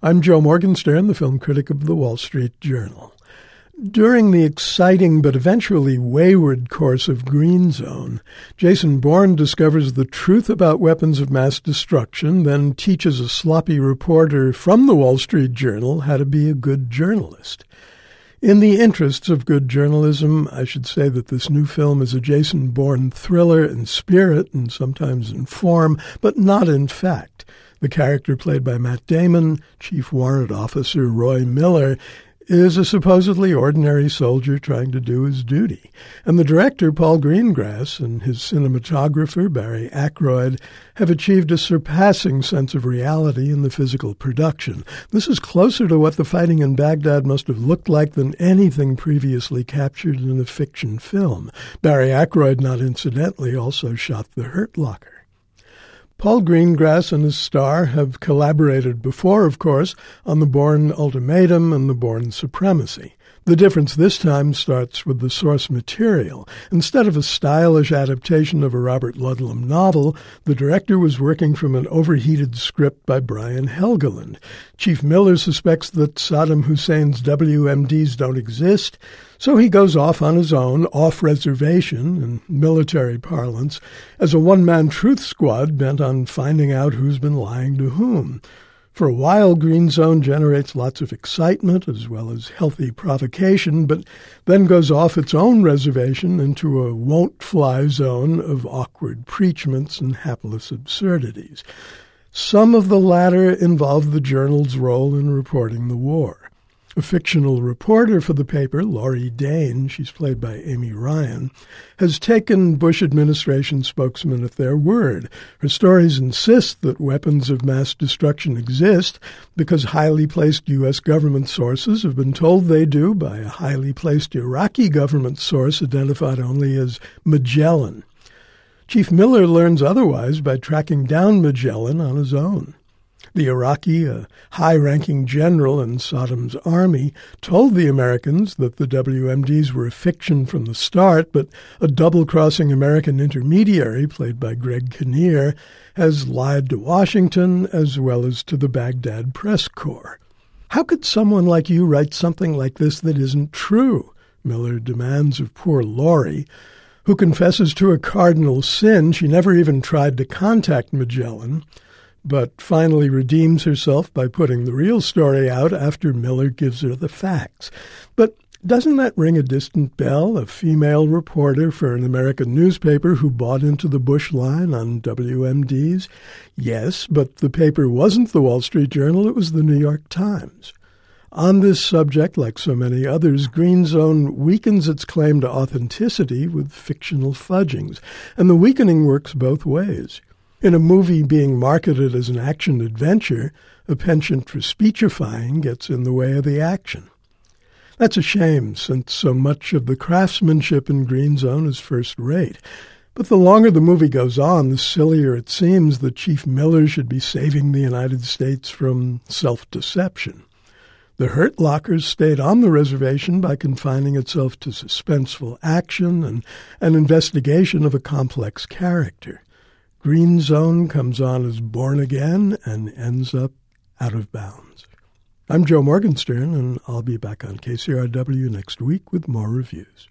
I'm Joe Morgenstern, the film critic of the Wall Street Journal. During the exciting but eventually wayward course of Green Zone, Jason Bourne discovers the truth about weapons of mass destruction, then teaches a sloppy reporter from the Wall Street Journal how to be a good journalist. In the interests of good journalism, I should say that this new film is a Jason Bourne thriller in spirit and sometimes in form, but not in fact. The character played by Matt Damon, Chief Warrant Officer Roy Miller, is a supposedly ordinary soldier trying to do his duty. And the director, Paul Greengrass, and his cinematographer, Barry Ackroyd, have achieved a surpassing sense of reality in the physical production. This is closer to what the fighting in Baghdad must have looked like than anything previously captured in a fiction film. Barry Ackroyd, not incidentally, also shot The Hurt Locker. Paul Greengrass and his star have collaborated before, of course, on the Bourne Ultimatum and the Bourne Supremacy. The difference this time starts with the source material. Instead of a stylish adaptation of a Robert Ludlum novel, the director was working from an overheated script by Brian Helgeland. Chief Miller suspects that Saddam Hussein's WMDs don't exist, so he goes off on his own, off reservation, in military parlance, as a one man truth squad bent on finding out who's been lying to whom. For a while, Green Zone generates lots of excitement as well as healthy provocation, but then goes off its own reservation into a won't fly zone of awkward preachments and hapless absurdities. Some of the latter involve the journal's role in reporting the war. A fictional reporter for the paper, Laurie Dane, she's played by Amy Ryan, has taken Bush administration spokesmen at their word. Her stories insist that weapons of mass destruction exist because highly placed U.S. government sources have been told they do by a highly placed Iraqi government source identified only as Magellan. Chief Miller learns otherwise by tracking down Magellan on his own. The Iraqi, a high ranking general in Saddam's army, told the Americans that the WMDs were a fiction from the start, but a double crossing American intermediary, played by Greg Kinnear, has lied to Washington as well as to the Baghdad press corps. How could someone like you write something like this that isn't true? Miller demands of poor Laurie, who confesses to a cardinal sin. She never even tried to contact Magellan but finally redeems herself by putting the real story out after Miller gives her the facts. But doesn't that ring a distant bell? A female reporter for an American newspaper who bought into the Bush line on WMDs? Yes, but the paper wasn't the Wall Street Journal, it was the New York Times. On this subject, like so many others, Green Zone weakens its claim to authenticity with fictional fudgings, and the weakening works both ways. In a movie being marketed as an action adventure, a penchant for speechifying gets in the way of the action. That's a shame, since so much of the craftsmanship in Green Zone is first rate. But the longer the movie goes on, the sillier it seems that Chief Miller should be saving the United States from self deception. The Hurt Lockers stayed on the reservation by confining itself to suspenseful action and an investigation of a complex character. Green Zone comes on as Bourne Again and ends up out of bounds. I'm Joe Morgenstern, and I'll be back on KCRW next week with more reviews.